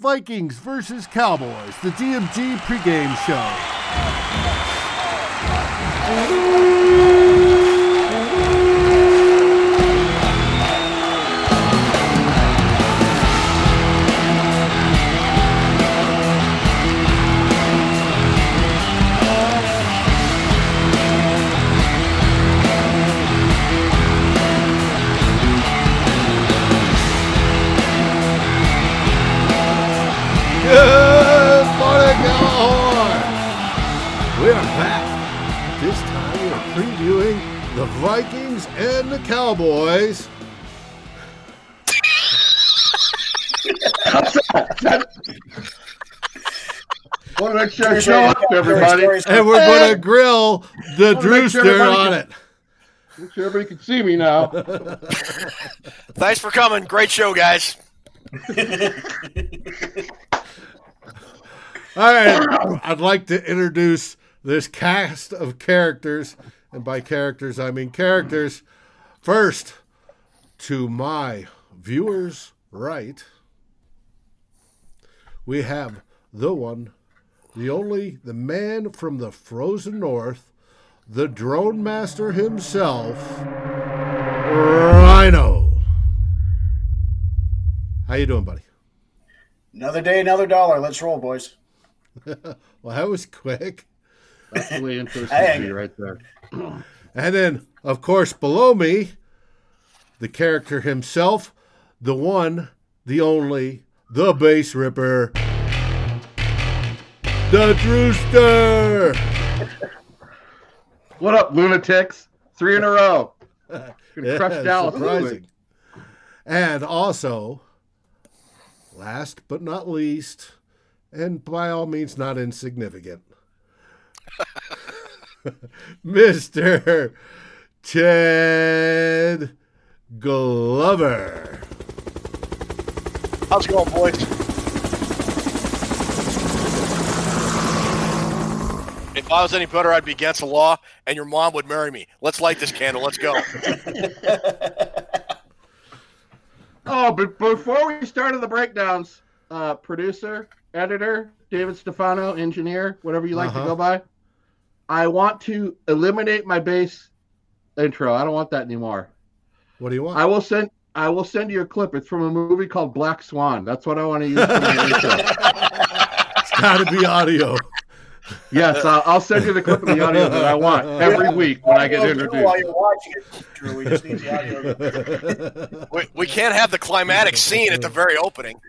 Vikings versus Cowboys, the DMG pregame show. The Vikings and the Cowboys. Want to make sure I show up, everybody. And we're going to grill the Wanna sure Drewster everybody on can- it. Make sure everybody can see me now. Thanks for coming. Great show, guys. All right, I'd like to introduce this cast of characters, and by characters I mean characters. First, to my viewers' right, we have the one, the only, the man from the frozen north, the drone master himself, Rhino. How you doing, buddy? Another day, another dollar. Let's roll, boys. Well, that was quick. That's the way intro should be right there. And then, of course, below me, the character himself, the one, the only, the bass ripper, the Drewster. What up, lunatics? Three in a row. Gonna Yeah, crush Dallas. surprising. And also, last but not least, and by all means not insignificant, Mr. Ted Glover. How's it going, boys? If I was any better, I'd be against the law, and your mom would marry me. Let's light this candle. Let's go. Oh, but before we started the breakdowns, uh, producer, editor, David Stefano, engineer, whatever you like Uh-huh. to go by, I want to eliminate my bass intro. I don't want that anymore. What do you want? I will send. I will send you a clip. It's from a movie called Black Swan. That's what I want to use for my intro. it's got to be audio. Yes, I'll, I'll send you the clip of the audio that I want every week when I get Audio, introduced. While you're watching it, Drew, we just need the audio. We, we can't have the climatic scene at the very opening.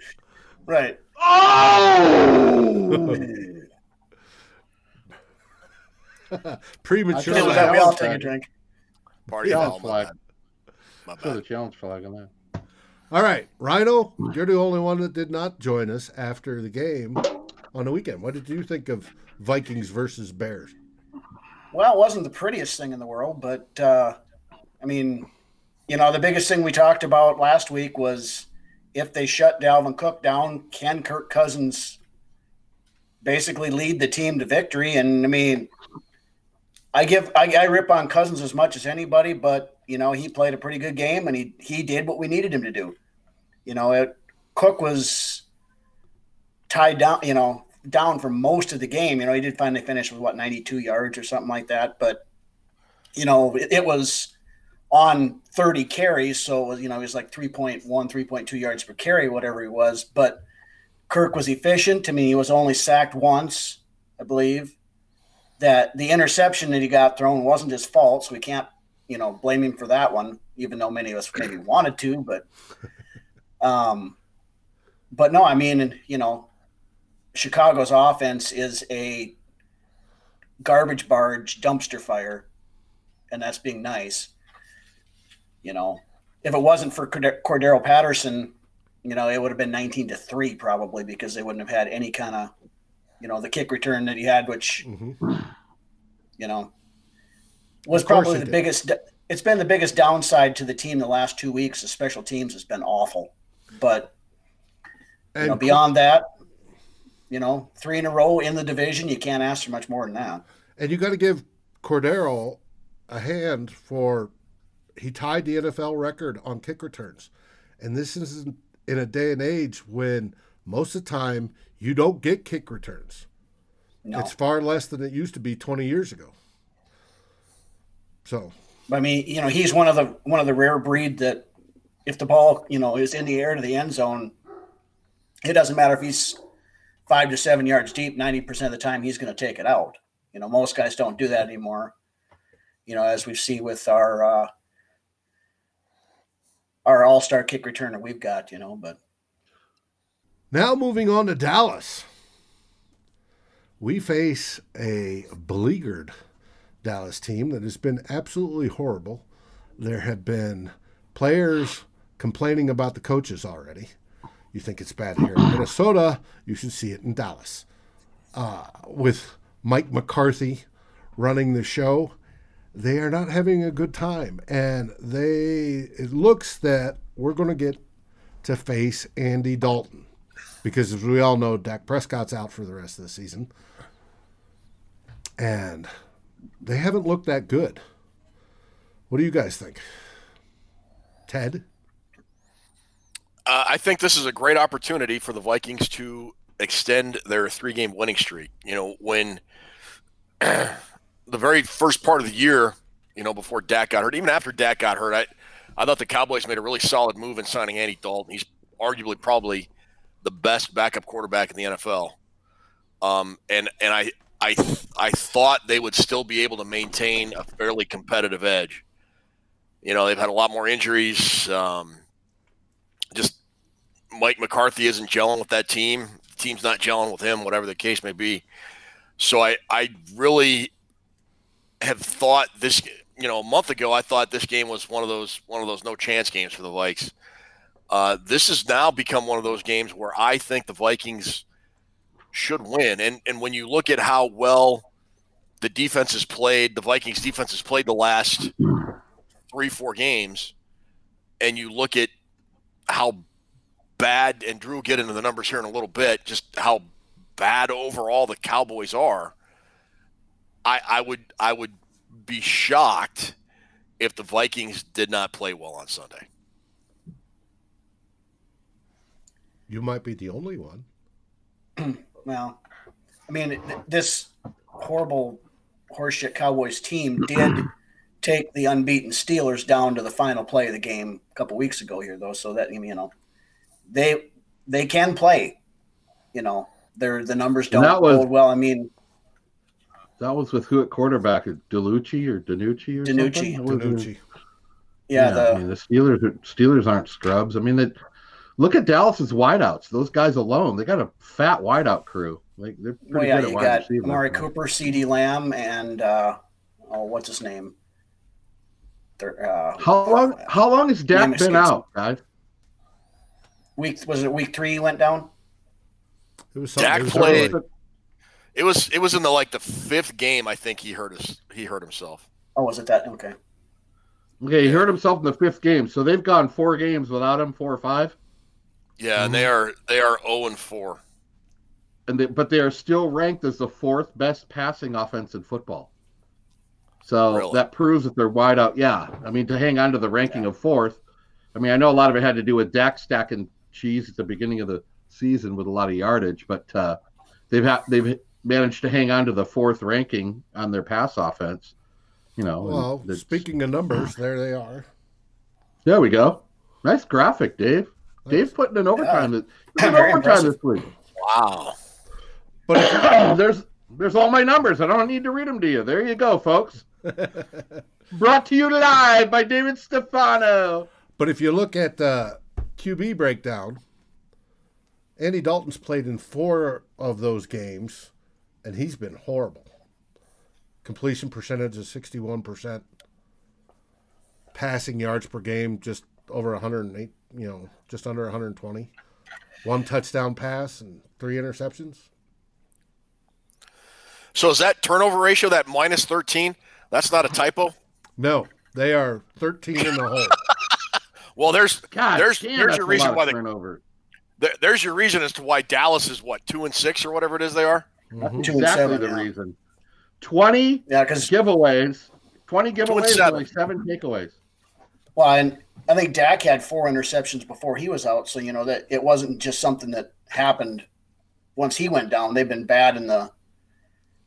Right. Oh! Premature. Okay, with that, we all take a drink. Party Challenge foul, my flag. bad. My the bad. challenge flag on that. All right, Rhino, you're the only one that did not join us after the game on the weekend. What did you think of Vikings versus Bears? Well, it wasn't the prettiest thing in the world, but uh, I mean, you know, the biggest thing we talked about last week was if they shut Dalvin Cook down, can Kirk Cousins basically lead the team to victory? And I mean, I give I, I rip on Cousins as much as anybody, but you know, he played a pretty good game and he he did what we needed him to do. You know, it, Cook was tied down, you know, down for most of the game. You know, he did finally finish with what 92 yards or something like that, but you know, it, it was on 30 carries, so it was, you know, he was like 3.1, 3.2 yards per carry, whatever he was. But Kirk was efficient. To me, he was only sacked once, I believe. That the interception that he got thrown wasn't his fault, so we can't, you know, blame him for that one, even though many of us maybe wanted to. But, um, but no, I mean, you know, Chicago's offense is a garbage barge dumpster fire, and that's being nice. You know, if it wasn't for Cordarrelle Patterson, you know, it would have been 19 to 3 probably because they wouldn't have had any kind of, you know, the kick return that he had, which, Mhm. you know, was probably the did. biggest. It's been the biggest downside to the team the last two weeks. The special teams has been awful, but you know, beyond that, you know, three in a row in the division, you can't ask for much more than that. and you got to give Cordarrelle a hand for he tied the NFL record on kick returns, and this is in a day and age when most of the time you don't get kick returns. No. It's far less than it used to be 20 years ago. So, I mean, you know, he's one of the one of the rare breed that if the ball, you know, is in the air to the end zone, it doesn't matter if he's five to seven yards deep. Ninety percent of the time, he's going to take it out. You know, most guys don't do that anymore. You know, as we see with our uh, our all star kick returner we've got. You know, but now moving on to Dallas. We face a beleaguered Dallas team that has been absolutely horrible. There have been players complaining about the coaches already. You think it's bad here in Minnesota, you should see it in Dallas. Uh, with Mike McCarthy running the show, they are not having a good time. And they it looks that we're going to get to face Andy Dalton because as we all know, Dak Prescott's out for the rest of the season. And they haven't looked that good. What do you guys think? Ted? Uh, I think this is a great opportunity for the Vikings to extend their three game winning streak. You know, when the very first part of the year, you know, before Dak got hurt, even after Dak got hurt, I, I thought the Cowboys made a really solid move in signing Andy Dalton. He's arguably probably the best backup quarterback in the NFL. Um, and and I I I thought they would still be able to maintain a fairly competitive edge. You know, they've had a lot more injuries. Um, just Mike McCarthy isn't gelling with that team. The team's not gelling with him, whatever the case may be. So I I really have thought this. You know, a month ago, I thought this game was one of those one of those no chance games for the Vikes. Uh, this has now become one of those games where I think the Vikings should win. And and when you look at how well the defense has played, the Vikings defense has played the last three, four games, and you look at how bad, and Drew will get into the numbers here in a little bit, just how bad overall the Cowboys are. I, I would I would be shocked if the Vikings did not play well on Sunday. You might be the only one. well, I mean, th- this horrible horseshit Cowboys team did take the unbeaten Steelers down to the final play of the game a couple weeks ago here, though. So that you know, they they can play. You know, their the numbers don't that was- hold well. I mean, That was with who at quarterback? DeLucci or DiNucci or DiNucci. something? That was- DiNucci. yeah, I the mean, the Steelers are- Steelers aren't scrubs. I mean, that look at Dallas's wideouts. Those guys alone, they got a fat wideout crew. Like they're pretty well, yeah, good at you wide got receiver. Amari Cooper, CeeDee Lamb, and uh, oh, what's his name? Uh, How long? How long has Dak been out, guys? week was it week three? He went down. It was. Dak it was played- early. It was it was in the like the fifth game I think he hurt his he hurt himself. Oh, was it that? Okay. Okay, he hurt himself in the fifth game, so they've gone four games without him, four or five, Yeah, and they are they are zero and four. and they, but they are still ranked as the fourth best passing offense in football. So Really? that proves that they're wide out. Yeah, I mean to hang on to the ranking of fourth. I mean, I know a lot of it had to do with Dak stacking cheese at the beginning of the season with a lot of yardage, but uh, they've had they've managed to hang on to the fourth ranking on their pass offense. You know, Well, speaking of numbers, there they are. there we go. Nice graphic, Dave. Dave putting in overtime. this put in Very overtime impressive. this week. Wow. But there's there's all my numbers. I don't need to read them to you. There you go, folks. Brought to you live by David Stefano. but if you look at uh, the QB breakdown, Andy Dalton's played in four of those games, and he's been horrible. Completion percentage is sixty-one percent. Passing yards per game just over 108, you know, just under 120. One touchdown pass and three interceptions. So is that turnover ratio that minus thirteen? That's not a typo. No, they are 13 in the hole. Well, there's God, there's damn, there's your a reason why of the turnover. there, there's your reason as to why Dallas is what two and six or whatever it is they are. That's Mhm. Two and exactly seven, the yeah. reason. Twenty Yeah, because giveaways. Twenty giveaways and seven. only seven takeaways. well, and I think Dak had four interceptions before he was out, so you know that it wasn't just something that happened once he went down. They've been bad in the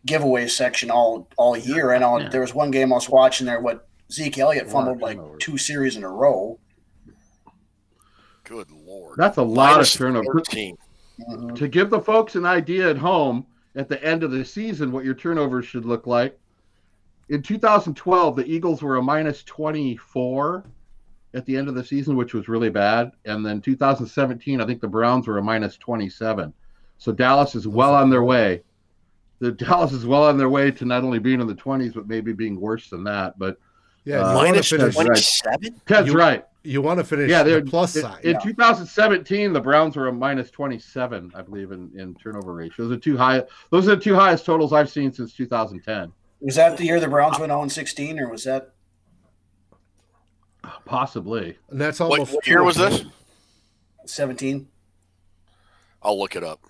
giveaway section all all year. I know Yeah. there was one game I was watching there. What Zeke Elliott A lot of fumbled like two series in a row. Good lord. That's a lot Minus of turnover. 13. Mhm. To give the folks an idea at home, at the end of the season, what your turnovers should look like. In 2012, the Eagles were a minus 24 at the end of the season, which was really bad. And then 2017, I think the Browns were a minus 27. So Dallas is well on their way. The Dallas is well on their way to not only being in the 20s, but maybe being worse than that. But Yeah, Uh, you want to Minus finish. right. 27? Ted's You- right. You want to finish Yeah, they're plus in, side. in Yeah. 2017. The Browns were a minus 27, I believe, in, in turnover ratio. Those are two high. Those are the two highest totals I've seen since 2010. Was that the year the Browns went 0 16, or was that Possibly. and that's What, almost what year was this? 17? I'll look it up.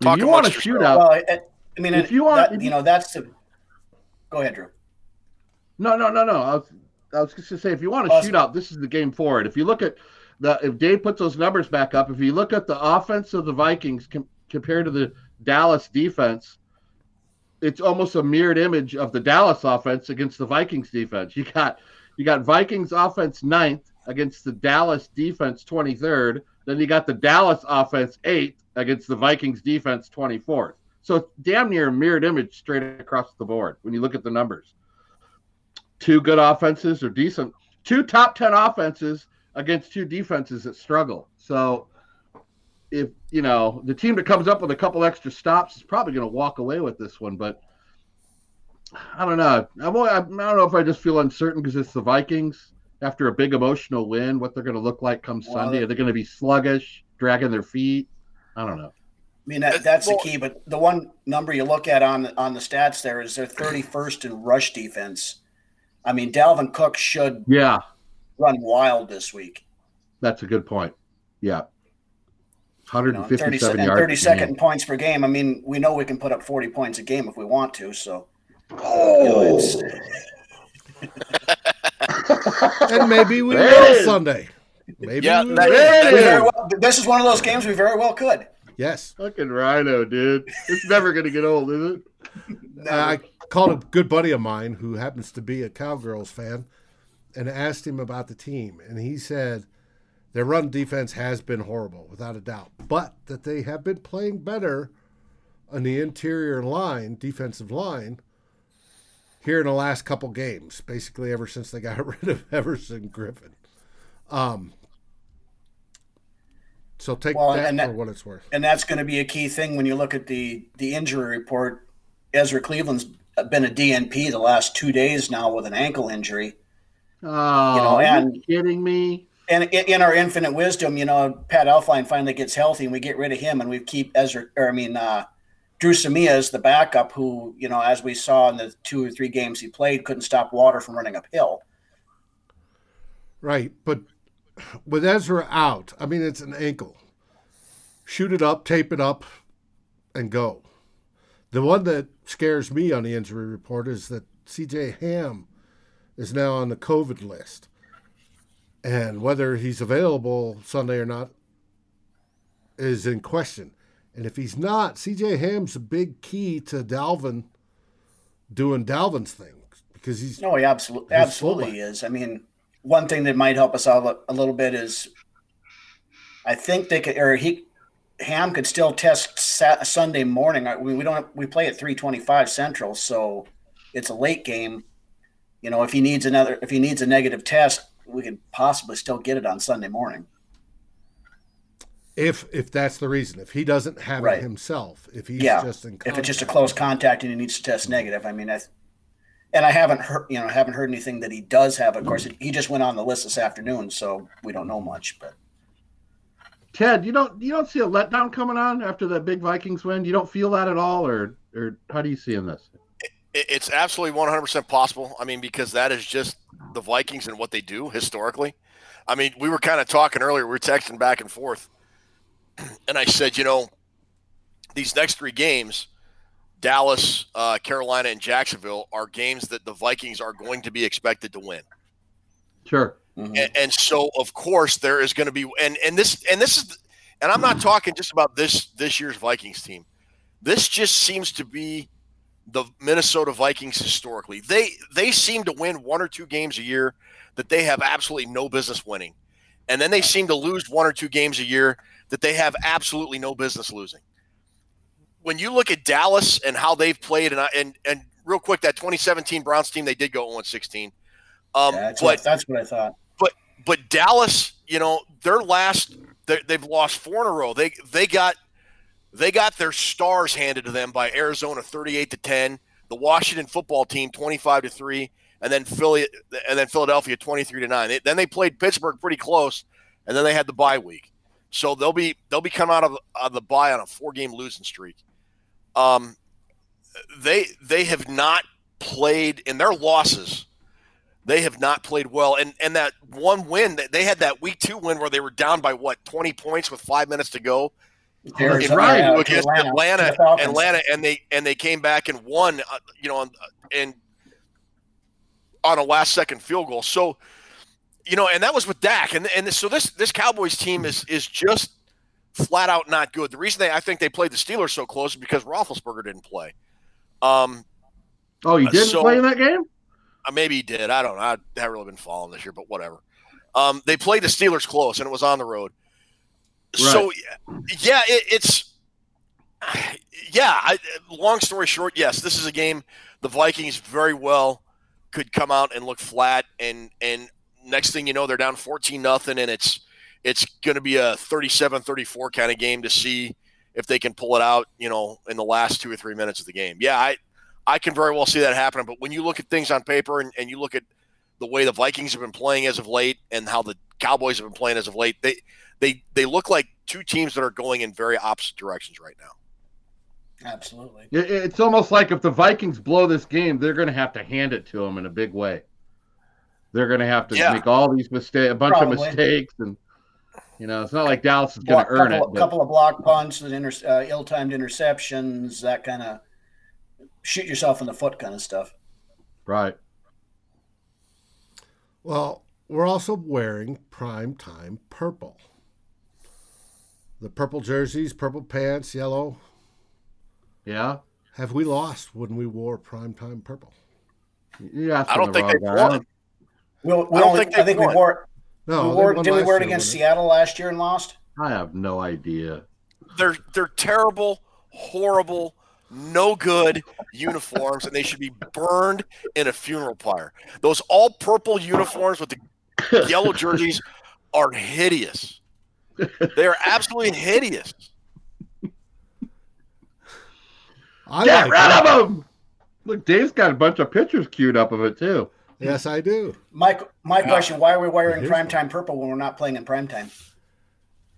If Talk you want a amongst yourselves. shootout? Well, I, I mean, If you want- that, you you- know, that's the. Go ahead, Drew. No, no, no, no. I was, I was just to say, if you want a Awesome. shootout, this is the game for it. If you look at the, if Dave puts those numbers back up, if you look at the offense of the Vikings com- compared to the Dallas defense, it's almost a mirrored image of the Dallas offense against the Vikings defense. You got, you got Vikings offense ninth against the Dallas defense 23rd. Then you got the Dallas offense eighth against the Vikings defense 24th. So damn near a mirrored image straight across the board when you look at the numbers two good offenses or decent two top 10 offenses against two defenses that struggle so if you know the team that comes up with a couple extra stops is probably going to walk away with this one but i don't know I'm, i don't know if i just feel uncertain because it's the vikings after a big emotional win what they're going to look like come Well, sunday are they going to be sluggish dragging their feet i don't know I mean, that, That's- the key. But the one number you look at on on the stats there is they're 31st in rush defense. I mean, Dalvin Cook should yeah run wild this week. that's a good point yeah You know, 30, 157 yards 30 per points per game. I mean, we know we can put up 40 points a game if we want to. So, you know, it's, oh! and maybe we Hey. will Sunday. Maybe Yeah, we will. Hey. very well, this is one of those games we very well could. Yes. Fucking Rhino, dude. It's never gonna get old, is it? I called a good buddy of mine who happens to be a Cowgirls fan and asked him about the team. And he said their run defense has been horrible, without a doubt, but that they have been playing better on the interior line, defensive line, here in the last couple games, basically ever since they got rid of Everson Griffen. Um, so take Well, that, and that- for what it's worth. and that's going to be a key thing when you look at the the injury report. Ezra Cleveland's been a DNP the last two days now with an ankle injury. Oh, know, are and- you kidding me? And in, in our infinite wisdom, you know, Pat Elflein finally gets healthy, and we get rid of him, and we keep Ezra, or I mean, uh, Dru Samia as the backup, who you know, as we saw in the two or three games he played, couldn't stop water from running uphill. Right, but with Ezra out, I mean it's an ankle. Shoot it up, tape it up, and go. The one that scares me on the injury report is that CJ Ham is now on the COVID list. And whether he's available Sunday or not is in question. And if he's not, CJ Ham's a big key to Dalvin doing Dalvin's thing because he's No, he absolutely, absolutely is. I mean, one thing that might help us out a- little bit is, I think they could, or he, Ham could still test Sat- Sunday morning. I- We, we don't, we play at three twenty-five Central, so it's a late game. You know, if he needs another, if he needs a negative test, we could possibly still get it on Sunday morning. If if that's the reason. If he doesn't have Right. it himself, if he's Yeah, just in If it's just a close contact and he needs to test negative, I mean, I, and I haven't heard, you know, haven't heard anything that he does have. Of course, he just went on the list this afternoon, so we don't know much, but. Ted, you don't you don't see a letdown coming on after that big Vikings win? You don't feel that at all, or or how do you see in this? It's absolutely 100% possible. I mean, because that is just the Vikings and what they do historically. I mean, we were kind of talking earlier, we were texting back and forth. And I said, you know, these next three games, Dallas, uh, Carolina, and Jacksonville, are games that the Vikings are going to be expected to win. Sure. Mhm. and, and so of course there is going to be and and this and this is and I'm not talking just about this this year's Vikings team. This just seems to be the Minnesota Vikings historically. They they seem to win one or two games a year that they have absolutely no business winning. And then they seem to lose one or two games a year that they have absolutely no business losing. When you look at Dallas and how they've played, and I, and and real quick, that 2017 Browns team, they did go 1 16. Um, Yeah, that's, but what, that's what I thought. but but Dallas, you know, their last they, they've lost four in a row. They they got they got their stars handed to them by Arizona, thirty-eight to ten. The Washington football team, twenty-five to three, and then Philly and then Philadelphia, twenty-three to nine. Then they played Pittsburgh pretty close, and then they had the bye week. So they'll be they'll be coming out of, of the bye on a four-game losing streak. Um, they they have not played in their losses they have not played well. And and that one win that they had that week two win where they were down by what twenty points with five minutes to go That's Arizona, right. against Atlanta, Atlanta, to the Falcons. Atlanta, and they and they came back and won. Uh, you know, on, and on a last second field goal. So you know, and that was with Dak. And and so this this Cowboys team is is just flat out not good. The reason they I think they played the Steelers so close is because Roethlisberger didn't play. Um, Oh, you didn't So- play in that game? Uh, maybe he did. I don't know. I haven't really been following this year, but whatever. Um, they played the Steelers close, and it was on the road. So, yeah, it, it's yeah. I, long story short, yes, this is a game the Vikings very well could come out and look flat, and and next thing you know, they're down fourteen nothing, and it's it's going to be a 37-34 kind of game to see if they can pull it out. You know, in the last two or three minutes of the game. Yeah, I I can very well see that happening. But when you look at things on paper and, and you look at the way the Vikings have been playing as of late and how the Cowboys have been playing as of late, they they they look like two teams that are going in very opposite directions right now. Absolutely. It's almost like if the Vikings blow this game, they're going to have to hand it to them in a big way. They're going to have to Yeah. make all these mistakes, a bunch Probably. of mistakes, and you know, it's not like Dallas is going to earn it. couple, but- couple of block punts and inter, uh, ill-timed interceptions, that kind of shoot yourself in the foot kind of stuff. right. Well, we're also wearing prime time purple. The purple jerseys, purple pants, yellow. Yeah. Have we lost when we wore prime time purple? Yeah. I don't think they've won. We'll, we I don't only, think I think they've we won. wore, No, we wore did we wear it against wasn't Seattle last year and lost? I have no idea. They're they're terrible, horrible, no good uniforms, and they should be burned in a funeral pyre. Those all purple uniforms with the yellow jerseys are hideous. They are absolutely hideous. I Get like rid it. of them. Look, Dave's got a bunch of pictures queued up of it too. Yes, I do. Mike, my Yeah. question: Why are we wearing primetime purple when we're not playing in primetime?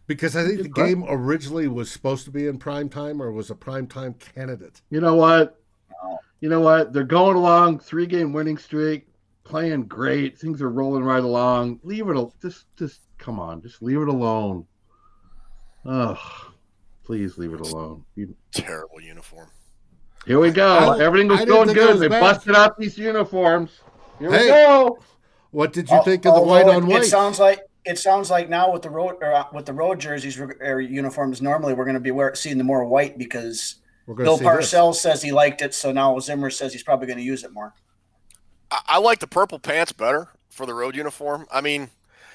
Because I think the game originally was supposed to be in primetime or was a primetime candidate. You know what? Oh. You know what? They're going along, three game winning streak, playing great. Things are rolling right along. Leave it. al- Just, just come on. Just leave it alone. Ugh. Please leave it alone. You- Terrible uniform. Here we go. don't- Everything was didn't going good. They bad. busted out these uniforms. Here we Hey. go. What did you Al- think of the white on white? It sounds like it sounds like now with the road or uh, with the road jerseys or, or uniforms, normally we're going to be wear, seeing the more white because Bill to this. Parcells says he liked it, so now Zimmer says he's probably going to use it more. I, I like the purple pants better for the road uniform. I mean,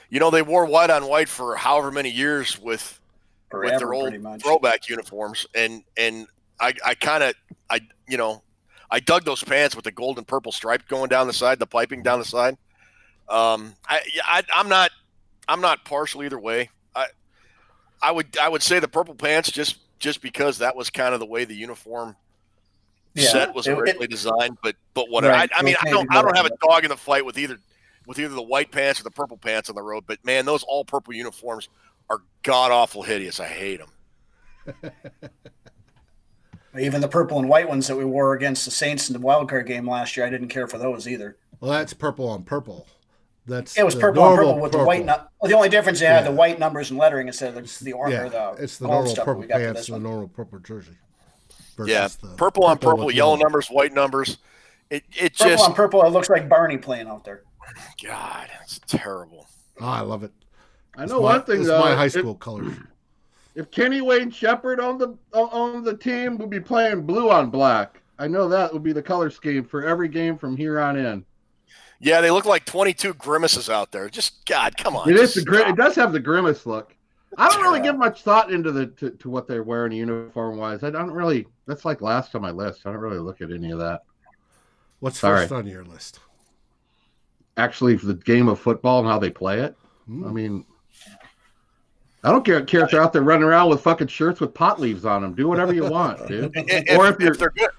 you know, they wore white on white for however many years with Forever, with their old throwback uniforms, and and I I kind of I you know I dug those pants with the gold and purple stripe going down the side, the piping down the side. Um, I, I, I'm not I'm not partial either way. I I would I would say the purple pants just just because that was kind of the way the uniform Yeah, set was it- it- originally designed, but but whatever. Right, I, I mean, I don't I don't have a dog in the fight with either with either the white pants or the purple pants on the road. But man, those all purple uniforms are god awful hideous. I hate them. Even the purple and white ones that we wore against the Saints in the wild card game last year, I didn't care for those either. Well, that's purple on purple. That's It was purple on purple with the white. Nu- well, the only difference they had Yeah. the white numbers and lettering instead of the, the orange Yeah, or the it's the normal stuff purple we got for pants this and the normal purple jersey. Yeah, the purple on purple, with yellow numbers, white numbers. It it Purple just on purple, it looks like Barney playing out there. God, it's terrible. Oh, I love it. I It's know my, one thing it's though. my uh, high it- school colors. If Kenny Wayne Shepherd on the on the team, we'd be playing blue on black. I know that would be the color scheme for every game from here on in. Yeah, they look like 22 grimaces out there. Just God, come on. It is just the gri- it does have the grimace look. I don't really give much thought into the to, to what they're wearing uniform wise. I don't really. That's like last on my list. I don't really look at any of that. What's Sorry. first on your list? Actually, the game of football and how they play it. Hmm. I mean, I don't care, care if they're out there running around with fucking shirts with pot leaves on them. Do whatever you want, dude. If, or if, if you're they're good,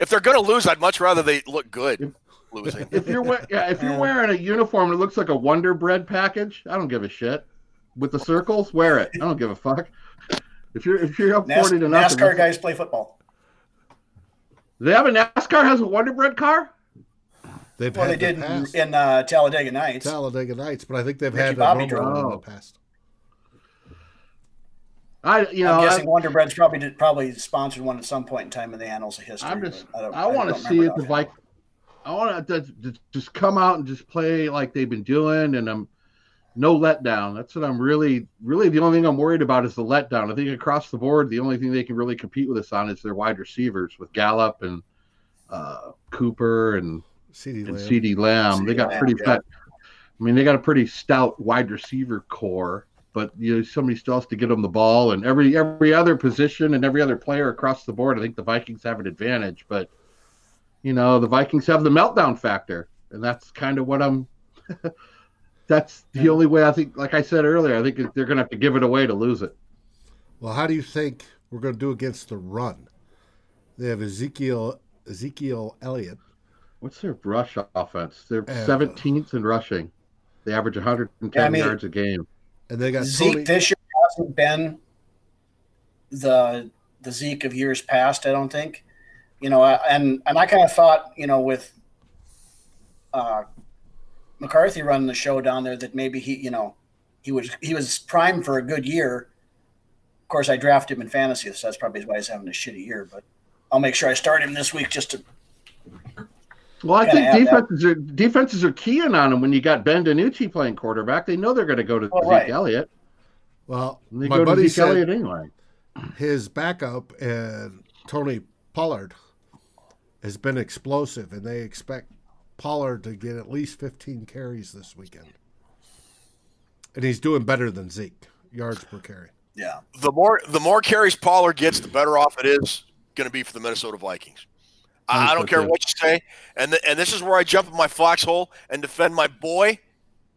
if they're going to lose, I'd much rather they look good losing. if you're we- yeah, if you're wearing a uniform that looks like a Wonder Bread package, I don't give a shit. With the circles, wear it. I don't give a fuck. If you're if you're up NAS- forty to nothing, NASCAR guys play football. they have a NASCAR has a Wonder Bread car. They've Well, they had did in the in, past. in uh, Talladega Nights. Talladega Nights, but I think they've Ricky had a Bobby normal one in the past. I you know I'm I, guessing Wonder Bread's probably did, probably sponsored one at some point in time in the annals of history. I'm just but don't- I, want to see remember it the like I want to just come out and just play like they've been doing, and I'm no letdown. That's what I'm really really the only thing I'm worried about is the letdown. I think across the board, the only thing they can really compete with us on is their wide receivers with Gallup and uh, Cooper and CD and Lamb. CeeDee Lamb. CD they got Lamb, pretty yeah. fat. I mean, they got a pretty stout wide receiver core, but you know somebody still has to get them the ball, and every every other position and every other player across the board. I think the Vikings have an advantage, but you know the Vikings have the meltdown factor, and that's kind of what I'm. that's the only way I think. Like I said earlier, I think they're going to have to give it away to lose it. Well, how do you think we're going to do against the run? They have Ezekiel Ezekiel Elliott. What's their rush offense? They're Uh, 17th in rushing. They average 110 Yeah, I mean- yards a game. And they got Zeke Tony. this year hasn't been the the Zeke of years past. I don't think, you know, I- and and I kind of thought, you know, with uh, McCarthy running the show down there, that maybe he, you know, he was he was primed for a good year. Of course, I drafted him in fantasy, so that's probably why he's having a shitty year. But I'll make sure I start him this week just to. Well, I think have that. defenses are defenses are keying on him when you got Ben DiNucci playing quarterback. They know they're going to go to Oh, Zeke right. Elliott. Well, they my go to buddy Zeke said Elliott anyway. his backup and Tony Pollard has been explosive, and they expect Pollard to get at least 15 carries this weekend. And he's doing better than Zeke yards per carry. Yeah, the more the more carries Pollard gets, the better off it is going to be for the Minnesota Vikings. I, I don't care too. what you say, and th- and this is where I jump in my foxhole and defend my boy.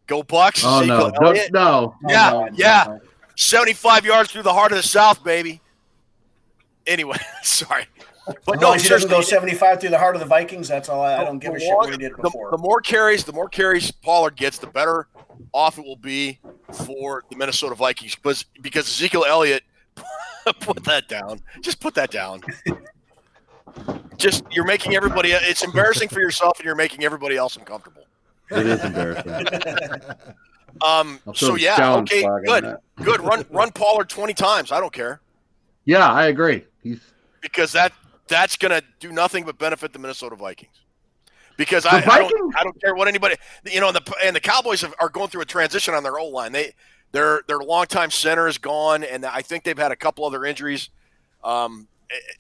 Go Bucks! Oh no, Ezekiel no! Yeah, Oh, no, yeah. no. 75 yards through the heart of the South, baby. Anyway, sorry, but As no, long he doesn't go 75 through the heart of the Vikings, that's all. I, I don't give a the shit more- what he did the, before. the more carries, the more carries Pollard gets, the better off it will be for the Minnesota Vikings. Because because Ezekiel Elliott, put that down. Just put that down. Just you're making everybody. It's embarrassing for yourself, and you're making everybody else uncomfortable. It is embarrassing. Um. So yeah. Okay. Good. Good. Run run Pollard 20 times. I don't care Yeah, I agree. He's because that that's gonna do nothing but benefit the Minnesota Vikings. Because I, I don't I don't care what anybody you know and the and the Cowboys have, are going through a transition on their O line. They their their longtime center is gone, and I think they've had a couple other injuries. Um.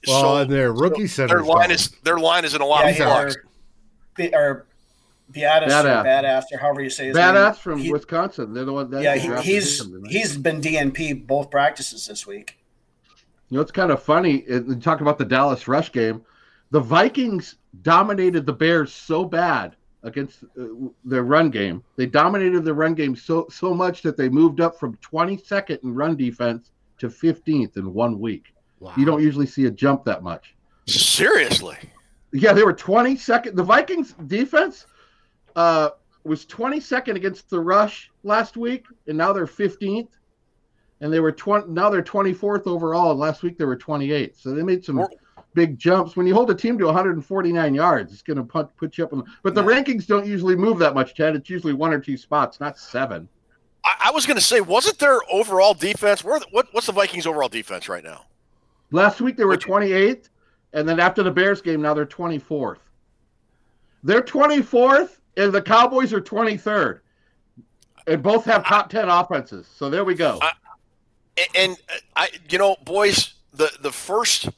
Well, so and their rookie center. their line is their line is in a lot yeah, of he- flux. or, Be- Beatus Badass. Badass or however you say his badass name. from He- Wisconsin. They're the one that yeah, he, he's him, didn't they? he's been DNP both practices this week. You know, it's kind of funny. uh, You talk about the Dallas Rush game. The Vikings dominated the Bears so bad against uh, their run game. They dominated the run game so so much that they moved up from 22nd in run defense to 15th in one week. Wow. You don't usually see a jump that much. Seriously. Yeah, they were 22nd. The Vikings defense uh, was 22nd against the rush last week, and now they're 15th. And they were 20. Now they're 24th overall. And last week they were 28th. So they made some big jumps. When you hold a team to 149 yards, it's going to put, put you up. On, but the Yeah. rankings don't usually move that much, Ted. It's usually one or two spots, not seven. I, I was going to say, wasn't their overall defense? Where what what's the Vikings' overall defense right now? Last week they were 28th, and then after the Bears game, now they're 24th. They're 24th, and the Cowboys are 23rd, and both have top 10 offenses. So there we go. I- and, and I, you know, boys, the the first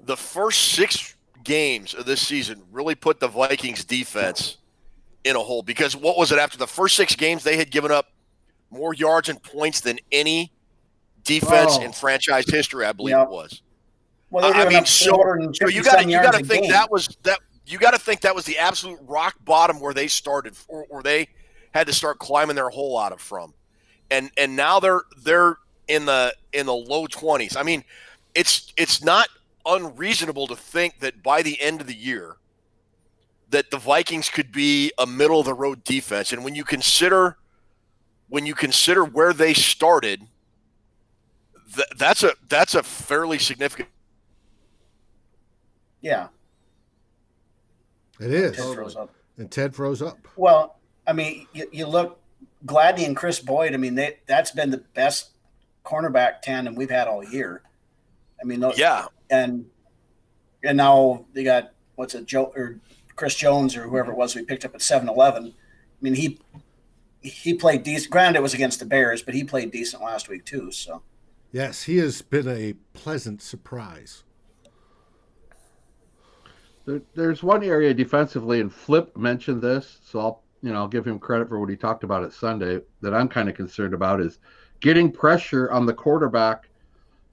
the first six games of this season really put the Vikings defense in a hole because what was it after the first six games they had given up more yards and points than any defense Oh. in franchise history, I believe Yep. it was. Well, I mean, so, so you got to you got to think game. that was that you got to think that was the absolute rock bottom where they started or, or they had to start climbing their hole out of from, and and now they're they're in the in the low twenties. I mean, it's it's not unreasonable to think that by the end of the year that the Vikings could be a middle of the road defense, and when you consider when you consider where they started, th- that's a that's a fairly significant. Yeah, It is. Ted throws up. And Ted froze up. Well, I mean, you, you look Gladney and Kris Boyd. I mean, they that's been the best cornerback tandem we've had all year. I mean, those, Yeah, and and now they got what's it, Joe or Chris Jones or whoever it was we picked up at 7-Eleven. I mean, he he played decent. Granted, it was against the Bears, but he played decent last week too. So Yes, he has been a pleasant surprise. There, there's one area defensively, and Flip mentioned this, so I'll you know I'll give him credit for what he talked about at Sunday. That I'm kind of concerned about is getting pressure on the quarterback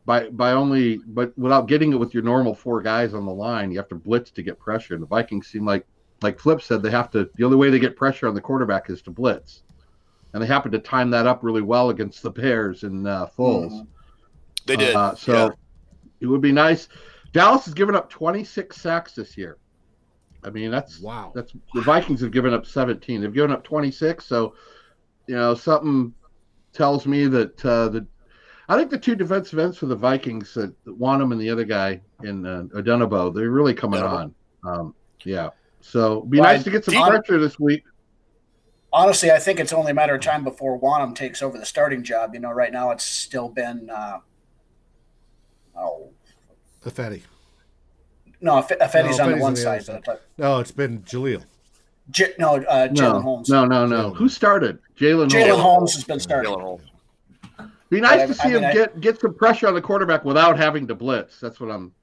by by only but without getting it with your normal four guys on the line. You have to blitz to get pressure, and the Vikings seem like like Flip said they have to. The only way they get pressure on the quarterback is to blitz, and they happen to time that up really well against the Bears and uh, Foles. Mhm. They did. Uh, so Yeah. it would be nice. Dallas has given up 26 sacks this year. I mean, that's Wow. that's the Vikings have given up 17. They've given up 26. So, you know, something tells me that uh, the I think the two defensive ends for the Vikings, uh, Wonnum and the other guy in uh, Odenigbo, they're really coming Odenigbo. on. Um, yeah. So be Well, nice to get some deep- pressure this week. honestly, I think it's only a matter of time before Wonnum takes over the starting job. You know, right now it's still been uh, oh Ifeadi. no, F- Fetty's No, on the Fetty's one on the side, side. but, No, it's been Jaleel. J- no, uh, Jalyn No, Holmes. no, no, no. Who started? Jalyn Jalyn Holmes. Holmes has been starting. Jalyn Holmes. Be nice I- to see I mean, him I- get get some pressure on the quarterback without having to blitz. That's what I'm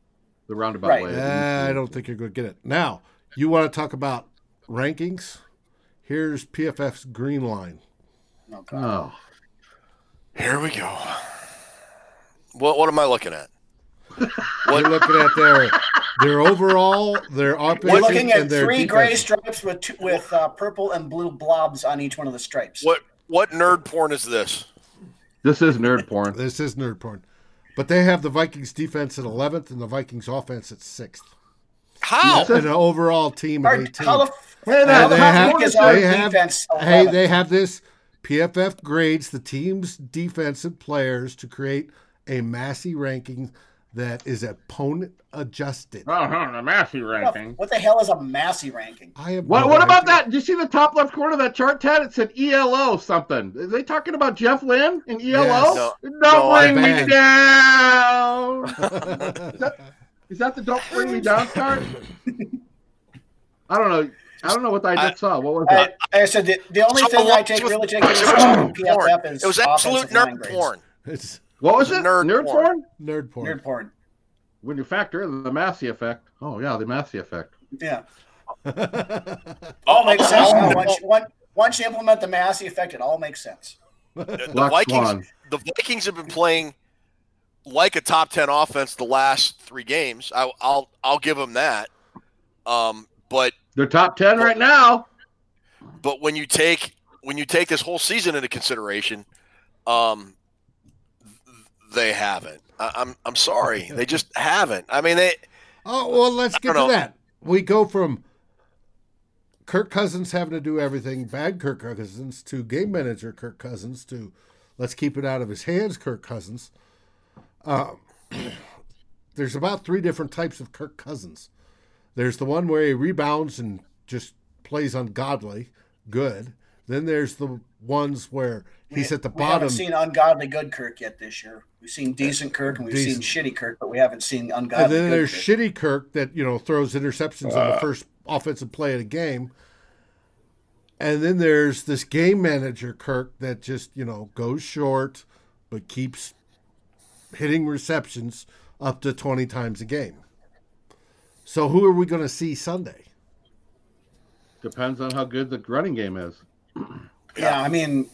the roundabout Right. way. Uh, I don't think you're going to get it. Now, you want to talk about rankings? Here's PFF's green line. Oh, God. Oh, Here we go. What what am I looking at? We're looking at their their overall, their offensive, We're looking and at their three gray stripes with two, with uh, purple and blue blobs on each one of the stripes. What what nerd porn is this? this is nerd porn. This is nerd porn. But they have the Vikings defense at 11th and the Vikings offense at 6th. How? Yes. And an overall team Or at 18th. how the Hey, And they have, what is is our they have, defense hey, they have this PFF grades the team's defensive players to create a Massey ranking that is opponent adjusted. Oh, huh, the Massey ranking. what the hell is a Massey ranking? I have What, what about that? Did you see the top left corner of that chart, Ted? It said ELO something. Are they talking about Jeff Lynne and ELO? Yes. No. Don't No, bring me down. Is that the don't bring me down chart? I don't know. I don't know what I just saw. What was that? I said the, the only So thing I take really take what's into with account in nerd porn? PFF is It was absolute offensive nerd porn. it's What was it? nerd Nerd porn. porn? nerd porn. Nerd porn. When you factor in the Massey effect. Oh yeah, the Massey effect. Yeah. All makes sense now. Once, once, once you implement the Massey effect, it all makes sense. The, the Vikings Swan. the Vikings have been playing like a top ten offense the last three games. I, I'll I'll give them that. Um, but They're top ten right now. but when you take when you take this whole season into consideration, um, th- they haven't. I, I'm I'm sorry, they just haven't. I mean, they Oh well, let's get to know. that. We go from Kirk Cousins having to do everything, bad Kirk Cousins, to game manager Kirk Cousins, to let's keep it out of his hands, Kirk Cousins. Um, there's about three different types of Kirk Cousins. There's the one where he rebounds and just plays ungodly, good. Then there's the ones where he's we, at the bottom. we haven't seen ungodly good Kirk yet this year. We've seen decent Kirk and we've Decent. seen shitty Kirk, but we haven't seen ungodly And then good there's Kirk. shitty Kirk that you know throws interceptions on the uh. first offensive play of the game. And then there's this game manager Kirk that just you know goes short, but keeps hitting receptions up to 20 times a game. So who are we going to see Sunday? Depends on how good the running game is. Yeah, I mean,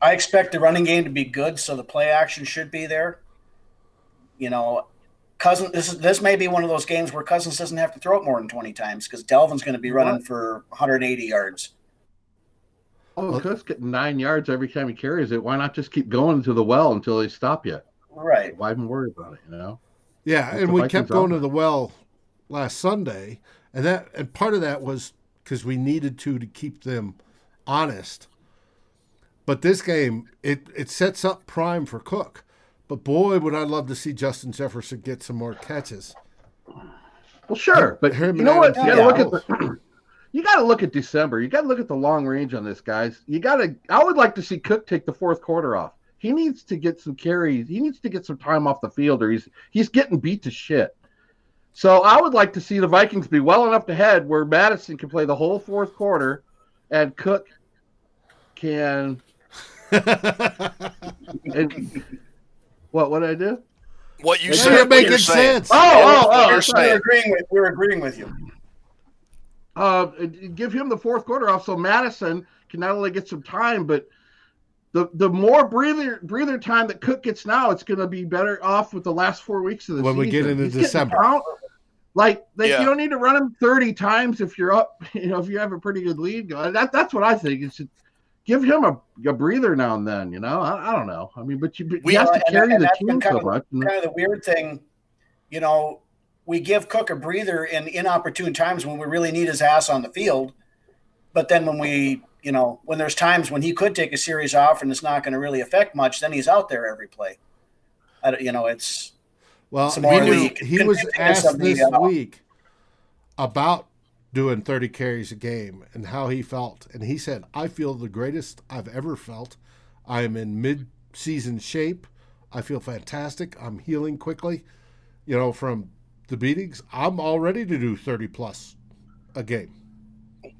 I expect the running game to be good, so the play action should be there. You know, Cousin, this is this may be one of those games where Cousins doesn't have to throw it more than twenty times because Dalvin's going to be running for 180 yards. Oh, Cook's getting nine yards every time he carries it. Why not just keep going to the well until they stop you? Right. Why even worry about it? You know. Yeah, That's and we Vikings kept going are. to the well last Sunday, and that and part of that was because we needed to to keep them honest. But this game, it it sets up prime for Cook. But boy, would I love to see Justin Jefferson get some more catches. Well, sure, but you know what? You got to look at the. You got to look at December. You got to look at the long range on this, guys. You got to. I would like to see Cook take the fourth quarter off. He needs to get some carries. He needs to get some time off the field, or he's he's getting beat to shit. So I would like to see the Vikings be well enough ahead where Madison can play the whole fourth quarter, and Cook can. And, what? What did I do? What you It's said, You're making you're saying. sense. Oh, oh, oh! You're I'm. We're saying. agreeing with we're agreeing with you. uh, give him the fourth quarter off so Madison can not only get some time, but the the more breather breather time that Cook gets now, it's going to be better off with the last four weeks of the season. When season. we get into He's December. count- like, like Yeah. you don't need to run him thirty times if you're up. You know, if you have a pretty good lead. That that's what I think. It's give him a, a breather now and then. You know, I, I don't know. I mean, but you but We- he has to carry and the team kind so of- much. Kind of the weird thing, you know, we give Cook a breather in inopportune times when we really need his ass on the field, but then when we, you know, when there's times when he could take a series off and it's not going to really affect much, then he's out there every play. I, don't- you know, it's Well, Some he, knew, he was asked of this week about doing 30 carries a game and how he felt. And he said, I feel the greatest I've ever felt. I am in mid season shape. I feel fantastic. I'm healing quickly. You know, from the beatings, I'm all ready to do 30 plus a game.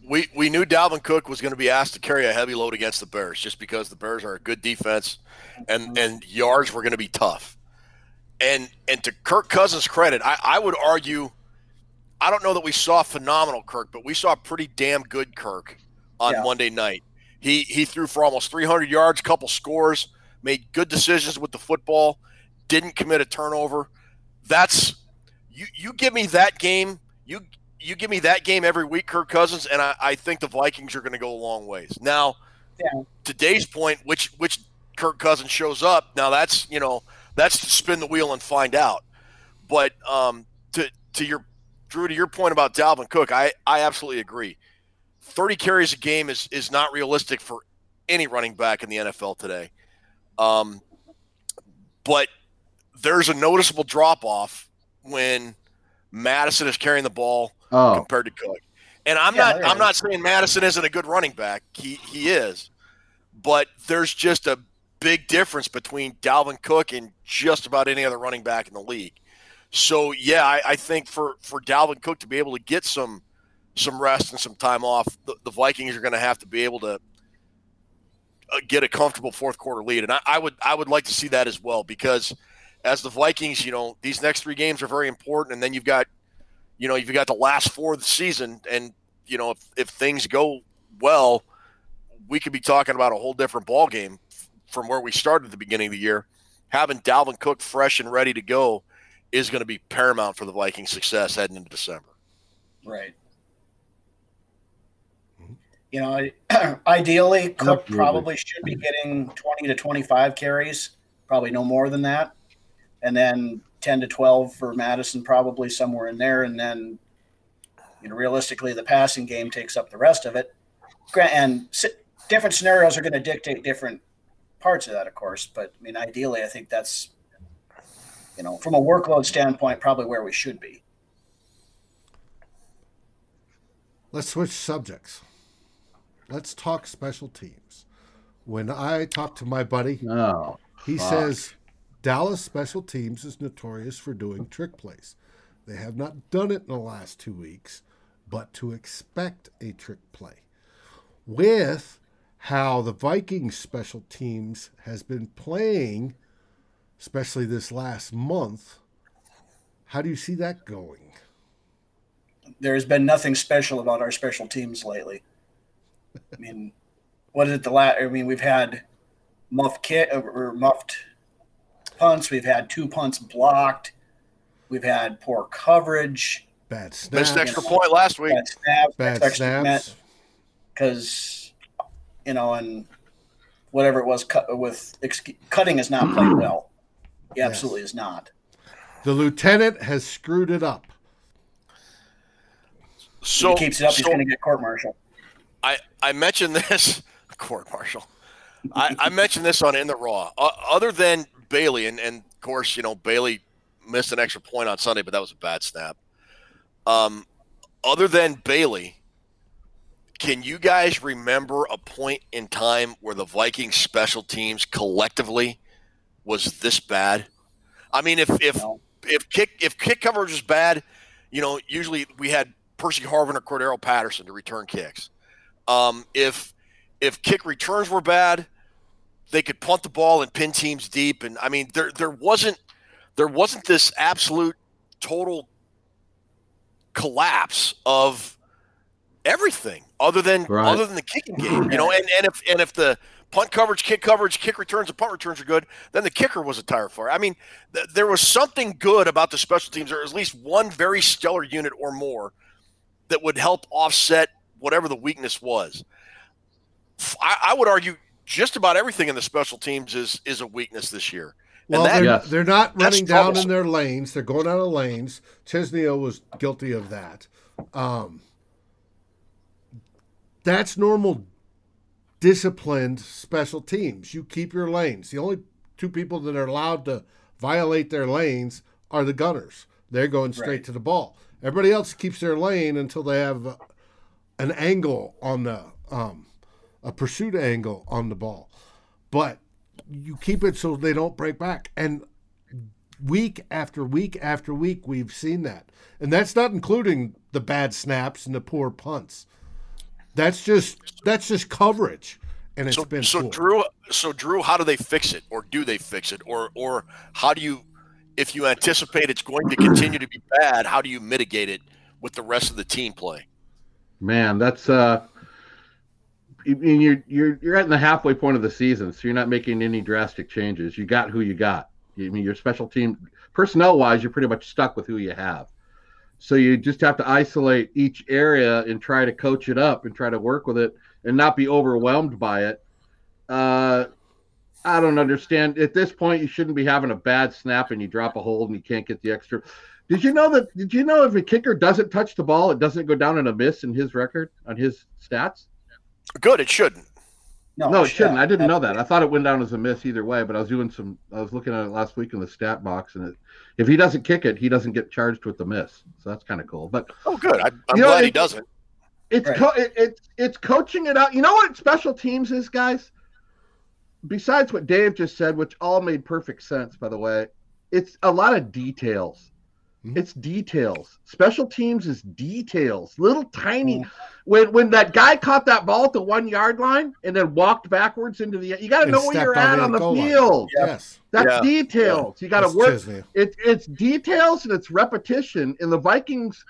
we we knew Dalvin Cook was going to be asked to carry a heavy load against the Bears just because the Bears are a good defense and and yards were going to be tough. And and to Kirk Cousins' credit, I, I would argue I don't know that we saw phenomenal Kirk, but we saw pretty damn good Kirk on Yeah. Monday night. He he threw for almost 300 yards, couple scores, made good decisions with the football, didn't commit a turnover. That's you you give me that game, you you give me that game every week, Kirk Cousins, and I, I think the Vikings are going to go a long ways. Now, Yeah. today's point, which which Kirk Cousins shows up, now that's you know that's to spin the wheel and find out. But um, to to your Drew, to your point about Dalvin Cook, I I absolutely agree. Thirty carries a game is is not realistic for any running back in the NFL today. Um, but there's a noticeable drop off when Madison is carrying the ball Oh, compared to Cook. And I'm Yeah, not I'm not saying Madison isn't a good running back. He he is. But there's just a big difference between Dalvin Cook and just about any other running back in the league. So yeah, I, I think for, for Dalvin Cook to be able to get some some rest and some time off, the, the Vikings are going to have to be able to uh, get a comfortable fourth quarter lead, and I, I would I would like to see that as well because as the Vikings, you know, these next three games are very important, and then you've got you know, you've got the last four of the season, and you know, if, if things go well, we could be talking about a whole different ball game from where we started at the beginning of the year. Having Dalvin Cook fresh and ready to go is going to be paramount for the Vikings' success heading into December. Right. You know, ideally, Cook Absolutely. probably should be getting 20 to 25 carries, probably no more than that. And then 10 to 12 for Madison, probably somewhere in there. And then, you know, realistically, the passing game takes up the rest of it. Gra- And different scenarios are going to dictate different parts of that, of course. But I mean, ideally, I think that's, you know, from a workload standpoint, probably where we should be. Let's switch subjects. Let's talk special teams. When I talk to my buddy, no. He Fuck. says Dallas special teams is notorious for doing trick plays. They have not done it in the last two weeks, but to expect a trick play. With how the Vikings special teams has been playing especially this last month. How do you see that going? There has been nothing special about our special teams lately. I mean, what is it? The last? I mean, we've had muffed kit or muffed punts. We've had two punts blocked. We've had poor coverage. Bad snaps. Missed extra point last week. Bad snaps. Bad snaps. Because, you know, and whatever it was cut with ex- cutting is not played well. He Yes. absolutely is not. The lieutenant has screwed it up. So if he keeps it up, he's going to get court martial. I I mentioned this court martial. I, I mentioned this on in the raw. Uh, other than Bailey, and, and of course, you know Bailey missed an extra point on Sunday, but that was a bad snap. Um, other than Bailey, can you guys remember a point in time where the Vikings special teams collectively was this bad? I mean, if if No. if kick if kick coverage was bad, you know, usually we had Percy Harvin or Cordarrelle Patterson to return kicks. Um, if if kick returns were bad, they could punt the ball and pin teams deep. And I mean, there there wasn't there wasn't this absolute total collapse of everything other than Right. other than the kicking game. You know, and, and if and if the punt coverage, kick coverage, kick returns, and punt returns are good, then the kicker was a tire fire. I mean, th- there was something good about the special teams, or at least one very stellar unit or more that would help offset whatever the weakness was. I would argue just about everything in the special teams is is a weakness this year. Well, and that, they're, Yes. they're not running down in their lanes. They're going out of lanes. Chisena was guilty of that. Um, that's normal, disciplined special teams. You keep your lanes. The only two people that are allowed to violate their lanes are the gunners. They're going straight Right. to the ball. Everybody else keeps their lane until they have an angle on the um, a pursuit angle on the ball. But you keep it so they don't break back. And week after week after week, we've seen that. And that's not including the bad snaps and the poor punts. That's just that's just coverage, and it's so, been so poor. Drew, so Drew, how do they fix it, or do they fix it, or or how do you, if you anticipate it's going to continue to be bad, how do you mitigate it with the rest of the team play? Man, that's uh I mean you're you're you're at the halfway point of the season, so you're not making any drastic changes. You got who you got. I mean your special team personnel wise, you're pretty much stuck with who you have. So you just have to isolate each area and try to coach it up and try to work with it and not be overwhelmed by it. Uh I don't understand. At this point, you shouldn't be having a bad snap and you drop a hold and you can't get the extra. Did you know that? Did you know if a kicker doesn't touch the ball, it doesn't go down in a miss in his record on his stats? Good, it shouldn't. No, it shouldn't. yeah, I didn't know that. absolutely. I thought it went down as a miss either way, but I was doing some. I was looking at it last week in the stat box, and it, if he doesn't kick it, he doesn't get charged with the miss. So that's kind of cool. But Oh, good. I, I'm You know, glad he it- doesn't. it's Right. co- it, it's it's coaching it out. You know what special teams is, guys? Besides what Dave just said, which all made perfect sense, by the way, it's a lot of details. Mhm. It's details. Special teams is details, little tiny. Mhm. When when that guy caught that ball at the one yard line and then walked backwards into the, you got to know where you're at on the goal line. field. Yeah. Yes, That's Yeah. details. You got to work. Chisena. It's it's details and it's repetition. And the Vikings,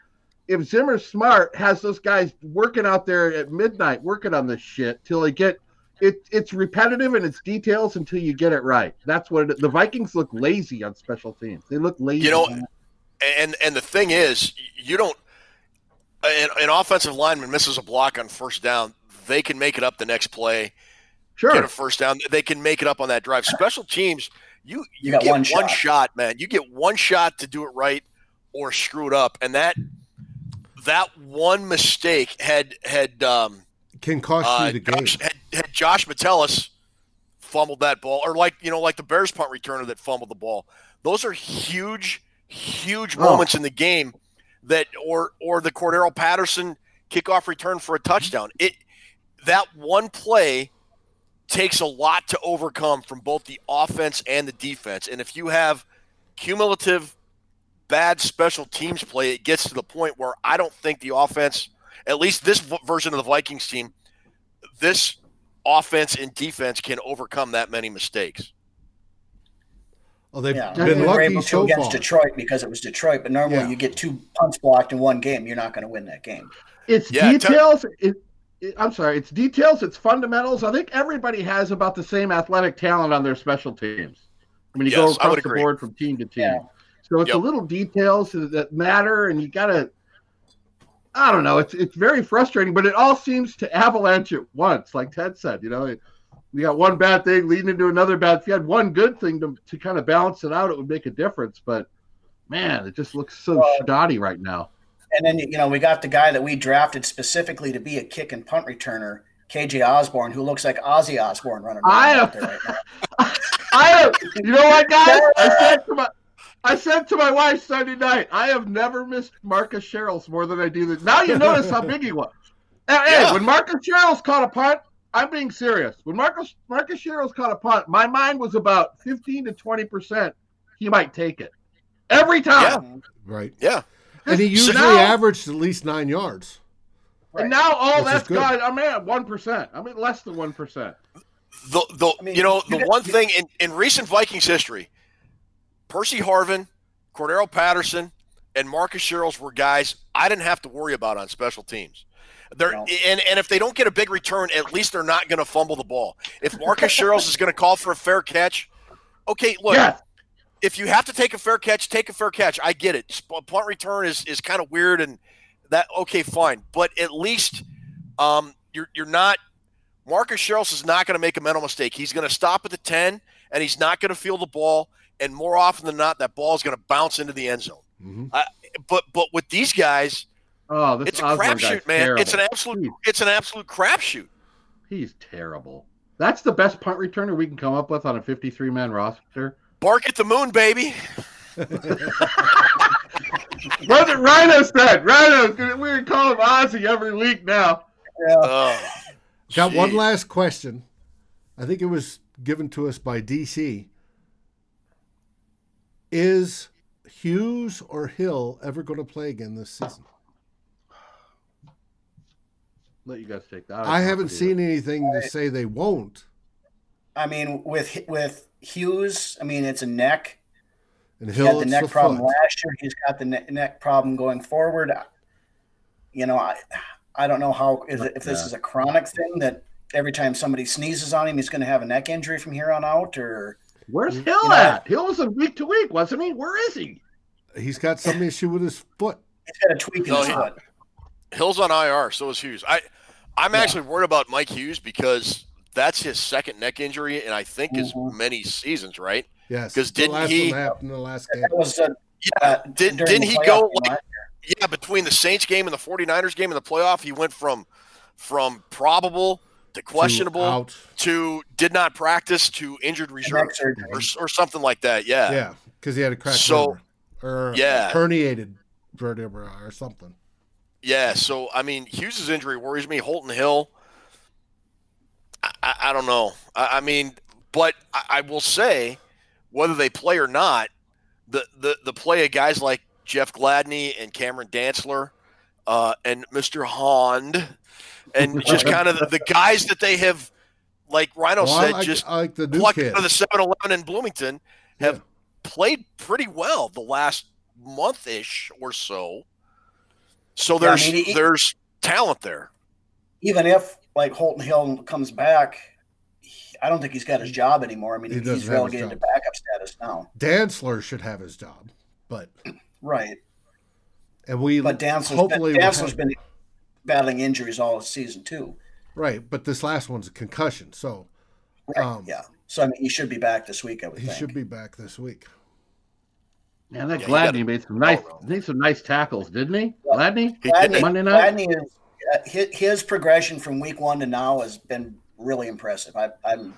if Zimmer's smart, has those guys working out there at midnight, working on this shit till they get it. It's repetitive and it's details until you get it right. That's what it, the Vikings look lazy on special teams. They look lazy. You know, and and the thing is, you don't. An, an offensive lineman misses a block on first down, they can make it up the next play, sure. get a first down. They can make it up on that drive. Special teams, you you, You got get one one shot. shot, man. You get one shot to do it right or screw it up, and that that one mistake had had um, Can cost uh, you the game. Josh, had, had Josh Metellus fumbled that ball, or like you know, like the Bears punt returner that fumbled the ball. Those are huge, huge Oh. moments in the game that, or or the Cordarrelle Patterson kickoff return for a touchdown. It that one play takes a lot to overcome from both the offense and the defense. And if you have cumulative bad special teams play, it gets to the point where I don't think the offense, at least this v- version of the Vikings team, this offense and defense can overcome that many mistakes. Oh, they've Yeah, been we were lucky able to so against far. Detroit because it was Detroit. But normally, Yeah. you get two punts blocked in one game, you're not going to win that game. It's Yeah, tell- details. it, it, I'm sorry. It's details. It's fundamentals. I think everybody has about the same athletic talent on their special teams. I mean, you go Yes, I would across the agree. board from team to team. Yeah. So it's Yep. the little details that matter, and you gotta. I don't know. It's it's very frustrating, but it all seems to avalanche at once. Like Ted said, you know, you got one bad thing leading into another bad. If you had one good thing to to kind of balance it out, it would make a difference. But man, it just looks so Well, shoddy right now. And then you know we got the guy that we drafted specifically to be a kick and punt returner, KJ Osborn, who looks like Ozzy Osbourne running around I there right now. I have, you know what, guys? I said to my, I said to my wife Sunday night, I have never missed Marcus Sherels more than I do this. Now you notice how big he was. Hey, hey, Yeah. when Marcus Sherels caught a punt, I'm being serious. When Marcus Marcus Sherels caught a punt, my mind was about 15 to 20 percent. He might take it every time. Right. Yeah. And he So usually now- averaged at least nine yards. And now all Which is that's good. gone. I'm at one percent. I'm at less than one percent. The the I mean, you know the got- one you- thing in, in recent Vikings history, Percy Harvin, Cordarrelle Patterson, and Marcus Sherels were guys I didn't have to worry about on special teams. They're No. and, and if they don't get a big return, at least they're not going to fumble the ball. If Marcus Sherels is going to call for a fair catch, okay, look, Yes. if you have to take a fair catch, take a fair catch. I get it. Punt return is is kind of weird and that okay, fine. But at least um, you're you're not Marcus Sherels is not going to make a mental mistake. He's going to stop at the 10 and he's not going to feel the ball and more often than not that ball is going to bounce into the end zone. Hmm But but with these guys, Oh, this it's a Osborn guy's crapshoot, man. It's an absolute He's- it's an absolute crapshoot. He's terrible. That's the best punt returner we can come up with on a 53 man roster. Bark at the moon, baby. What did Rhino said? Rhino, we call him Ozzy every week now. Oh, Got one last question. I think it was given to us by DC. Is Hughes or Hill ever going to play again this season? Let you guys take that. I haven't seen anything to say they won't. I mean, with with Hughes, I mean it's a neck. And He Hill, had the neck the problem foot. last year. He's got the ne- neck problem going forward. You know, I I don't know how is it, if this Yeah. is a chronic thing that every time somebody sneezes on him, he's going to have a neck injury from here on out, or Where's You Hill know- at? Hill was a week to week, wasn't he? Where is he? He's got some issue with his foot. he's got a tweak in No, his he- foot. Hill's on IR, so is Hughes. I I'm Yeah. actually worried about Mike Hughes because that's his second neck injury and I think as Mhm. many seasons, right? Yes. 'Cause the didn't last he- one happened in the last game. That was uh, Yeah. uh, Didn't- didn't he go, like- Yeah, between the Saints game and the 49ers game in the playoff, he went from from probable to questionable Out. to did not practice to injured reserve or, or something like that. Yeah. Yeah, because he had a cracked So- or Yeah. herniated vertebra or something. Yeah, so I mean, Hughes' injury worries me. Holton Hill, I, I, I don't know. I, I mean, but I, I will say, whether they play or not, the the the play of guys like Jeff Gladney and Cameron Dantzler, uh, and Mr. Hand, and just kind of the, the guys that they have, like Rhino Well, I said, like, just I like the new plucked kid. out of the 7-Eleven in Bloomington, have Yeah. played pretty well the last month ish or so. So Yeah, I there's mean, he- there's talent there. Even if like Holton Hill comes back, he- I don't think he's got his job anymore. I mean, He he's doesn't have his relegated to backup status now. Dantzler should have his job, but Right. and we But Dantzler's hopefully been, we'll Dantzler's have- been battling injuries all season too. right. But this last one's a concussion, so Right. Um, yeah. So I mean, he should be back this week. I would he think. should be back this week. Man, that Yeah, Gladney made some nice, no. made some nice tackles, didn't he? Yeah. Gladney. Gladney. Monday night? Gladney is uh, his, his progression from week one to now has been really impressive. I, I'm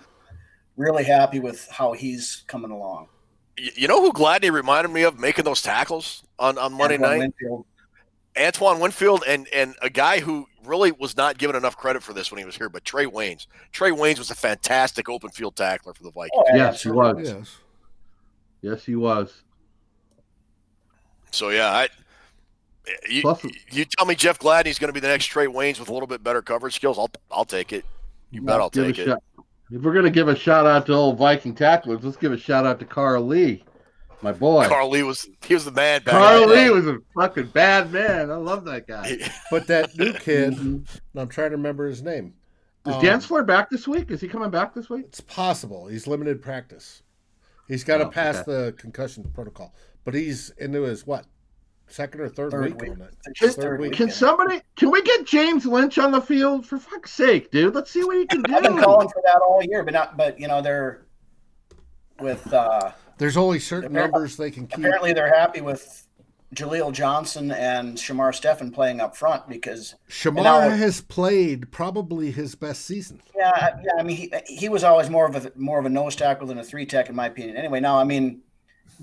really happy with how he's coming along. You know who Gladney reminded me of making those tackles on, on Monday Antoine night? Winfield, Antoine Winfield and and a guy who really was not given enough credit for this when he was here, but Trae Waynes. Trae Waynes was a fantastic open field tackler for the Vikings. Oh, Yes, he was. Yes. Yes, he was. So yeah, I you, Plus- you tell me Jeff Gladney's going to be the next Trae Waynes with a little bit better coverage skills. I'll I'll take it. You bet I'll Give take a it. shot. If we're gonna give a shout out to old Viking tacklers, let's give a shout out to Carl Lee, my boy. Carl Lee was he was the man back Carl in the Lee day. was a fucking bad man. I love that guy. But that new kid, Mhm. I'm trying to remember his name. Is Um, Dantzler back this week? Is he coming back this week? It's possible. He's limited practice. He's got to Oh, pass okay. the concussion protocol, but he's into his what second or third, Third week, week. on it. It's Can- third week. Can somebody? Can we get James Lynch on the field for fuck's sake, dude? Let's see what he can do. I've been calling for that all year, but not. But you know, they're with. uh There's only certain Apparently- numbers they can keep. Apparently, they're happy with Jaleel Johnson and Shamar Stephen playing up front because Shamar has played probably his best season. yeah, yeah. I mean, he, he was always more of a more of a nose tackle than a three tech, in my opinion. Anyway, now I mean,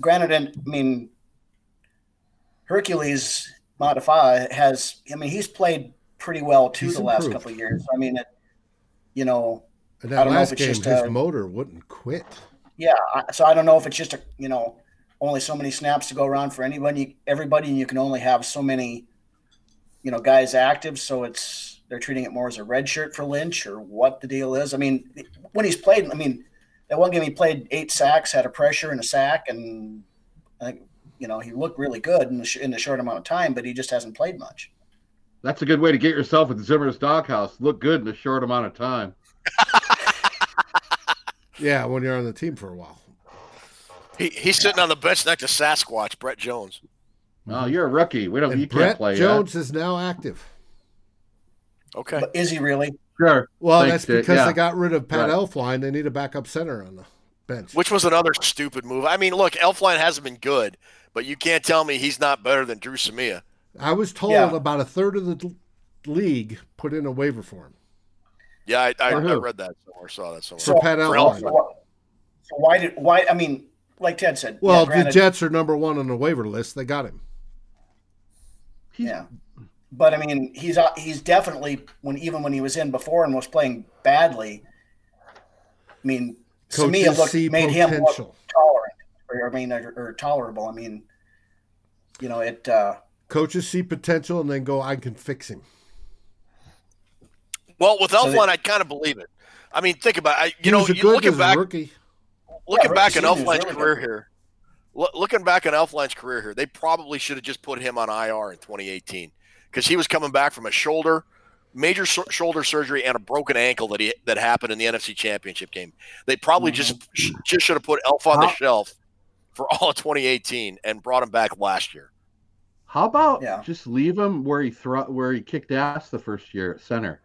granted, and I mean, Hercules Mata'afa has. I mean, he's played pretty well too He's the last couple of years. I mean, it, you know, And that don't know if last game, just, his uh, motor wouldn't quit. Yeah, so I don't know if it's just a you know only so many snaps to go around for anybody, everybody, and you can only have so many, you know, guys active. So it's they're treating it more as a red shirt for Lynch or what the deal is. I mean, when he's played, I mean, that one game he played eight sacks, had a pressure and a sack, and I think you know he looked really good in the, sh- in the short amount of time, but he just hasn't played much. That's a good way to get yourself at Zimmer's doghouse. Look good in a short amount of time. Yeah, when you're on the team for a while. He, he's sitting on the bench next to Sasquatch, Brett Jones. Oh, you're a rookie. We don't. And you can't Brett play Jones is now active. Okay. But is he really? Sure. Well, Thanks, that's because Yeah. they got rid of Pat Right. Elflein. They need a backup center on the bench. Which was another stupid move. I mean, look, Elflein hasn't been good, but you can't tell me he's not better than Dru Samia. I was told Yeah. about a third of the league put in a waiver for him. Yeah, I, I, I read that somewhere, saw that somewhere. For Pat for Elflein. Elflein. So why did why? I mean, like Ted said. yeah, Well, the Jets are number one on the waiver list. They got him. He's- Yeah, but I mean, he's uh, he's definitely when even when he was in before and was playing badly. I mean, Samia Coaches looked see made him look tolerant, or I mean, or, or tolerable. I mean, you know, it. Uh, Coaches see potential and then go, I can fix him. Well, with So Elflein, they- I kind of believe it. I mean, think about it. I, you He know, you good looking back, rookie. looking Yeah, back rookie on Elflein's career good. here, loo- looking back on Elflein's career here, they probably should have just put him on IR in 2018 because he was coming back from a shoulder, major sh- shoulder surgery, and a broken ankle that he that happened in the NFC Championship game. They probably just mm-hmm. sh- just should have put Elf on the shelf for all of 2018 and brought him back last year. How about Yeah. just leave him where he thro- where he kicked ass the first year at center?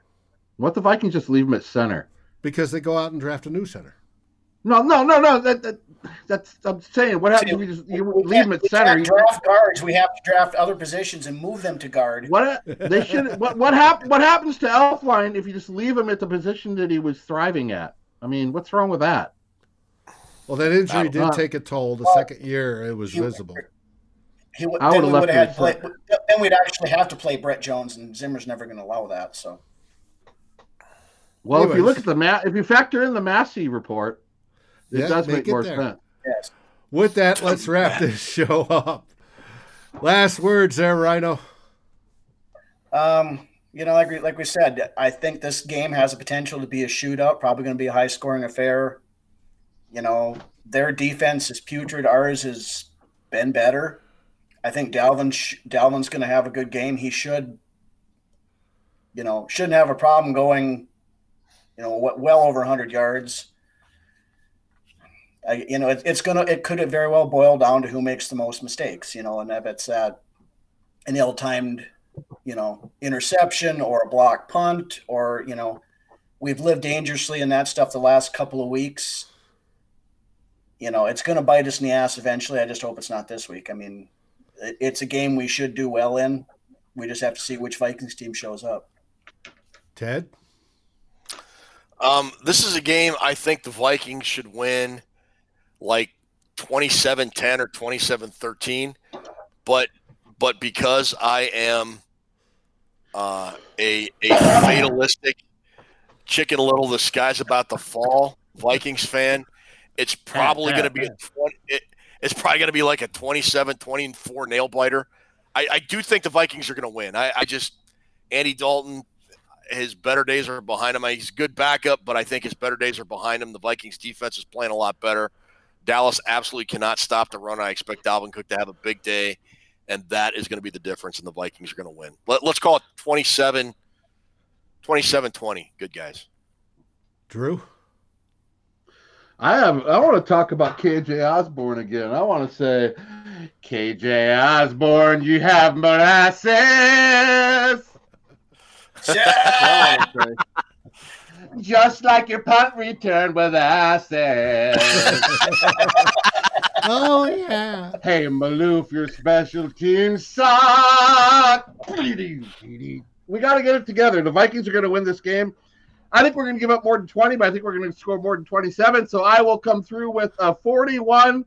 What the Vikings just leave him at center? Because they go out and draft a new center. No, no, no, no. That, that that's I'm saying. What happens See, if you just you we leave him can't- at we center? can't You- draft guards. We have to draft other positions and move them to guard. What they should what what hap- what happens to Elflein if you just leave him at the position that he was thriving at? I mean, what's wrong with that? Well, that injury did not- take a toll. The Well, second year, it was he- visible. He would, I then would've we left would have had play, then we'd actually have to play Brett Jones, and Zimmer's never going to allow that. So Well, if you look at the ma- if you factor in the Massey report, it Yeah, does make make more there. sense. yes, With that, let's wrap this show up. Last words there, Rhino. um, you know, like we, like we said, I think this game has a potential to be a shootout. Probably going to be a high scoring affair. You know, their defense is putrid. Ours has been better. I think Dalvin sh- Dalvin's going to have a good game. He should, you know, shouldn't have a problem going, you know, well over 100 yards. I, you know, it, it's gonna. It could very well boil down to who makes the most mistakes. You know, and if it's that an ill-timed, you know, interception or a block punt, or you know, we've lived dangerously in that stuff the last couple of weeks. You know, it's to bite us in the ass eventually. I just hope it's not this week. I mean, it, it's a game we should do well in. We just have to see which Vikings team shows up. Ted? Um, this is a game I think the Vikings should win like 27-10 or 27-13. But but because I am uh, a a fatalistic chicken little the sky's about to fall Vikings fan, it's probably yeah, going to be a 20, it, it's probably going to be like a 27-24 nail biter. I, I do think the Vikings are going to win. I, I just Andy Dalton his better days are behind him. He's good backup, but I think his better days are behind him. The Vikings defense is playing a lot better. Dallas absolutely cannot stop the run. I expect Dalvin Cook to have a big day, and that is going to be the difference, and the Vikings are going to win. Let, us call it 27 27 20. Good guys. Drew? I have. I want to talk about KJ Osborn again. I want to say, KJ Osborn, you have molasses. Yeah. Just like your punt return with asses. oh yeah. Hey Maalouf, your special team suck. We got to get it together. The Vikings are going to win this game. I think we're going to give up more than 20, but I think we're going to score more than 27. So I will come through with a 41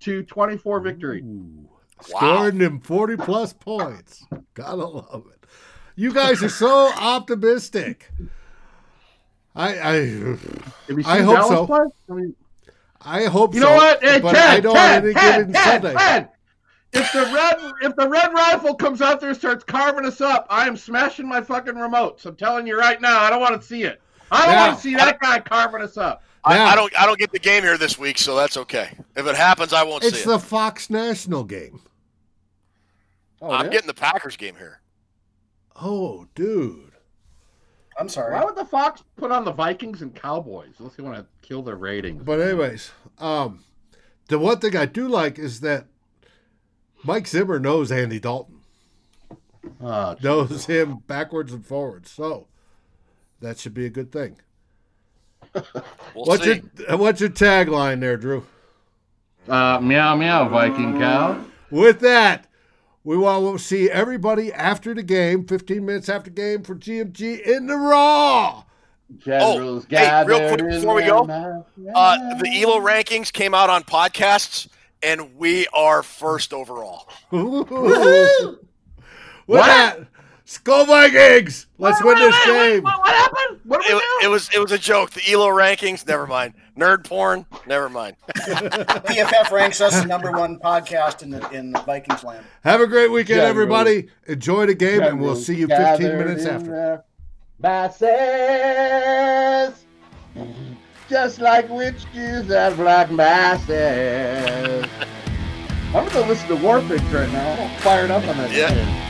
to 24 victory. Ooh, Scoring them 40 plus points. Gotta love it. You guys are so optimistic. I I, Have I hope Dallas so. play? I mean, I hope so. you so. know what? Hey, but Ted, I don't Ted, want Ted, get Ted, Sunday. Ted, If the red if the red rifle comes out there and starts carving us up, I am smashing my fucking remotes. I'm telling you right now, I don't want to see it. I don't Yeah. want to see that guy carving us up. I, Now- I don't I don't get the game here this week, so that's okay. If it happens, I won't It's see the. Fox National game. Oh, I'm yeah? getting the Packers game here. Oh, dude. I'm sorry. Why would the Fox put on the Vikings and Cowboys? Unless they want to kill their ratings. But anyways, um, the one thing I do like is that Mike Zimmer knows Andy Dalton, Oh, knows him backwards and forwards. So that should be a good thing. We'll What's see. your What's your tagline there, Drew? uh, meow meow, Viking cow. With that, we want to see everybody after the game, 15 minutes after game for GMG in the Raw. Generals oh, hey, real quick before we go, Uh, the ELO rankings came out on podcasts, and we are first overall. With What? That, Skol Vikings, let's win this game. What, what happened? What did we It, do? it was it was a joke. The ELO rankings, never mind. Nerd porn, never mind. PFF ranks us the number one podcast in the in the Vikings land. Have a great weekend, Generals. everybody. Enjoy the game, and we'll Generals see you 15 minutes after. their Masses, just like witches and black masses. I'm gonna listen to War Pigs right now. I'm fired up on that. Yeah. shit.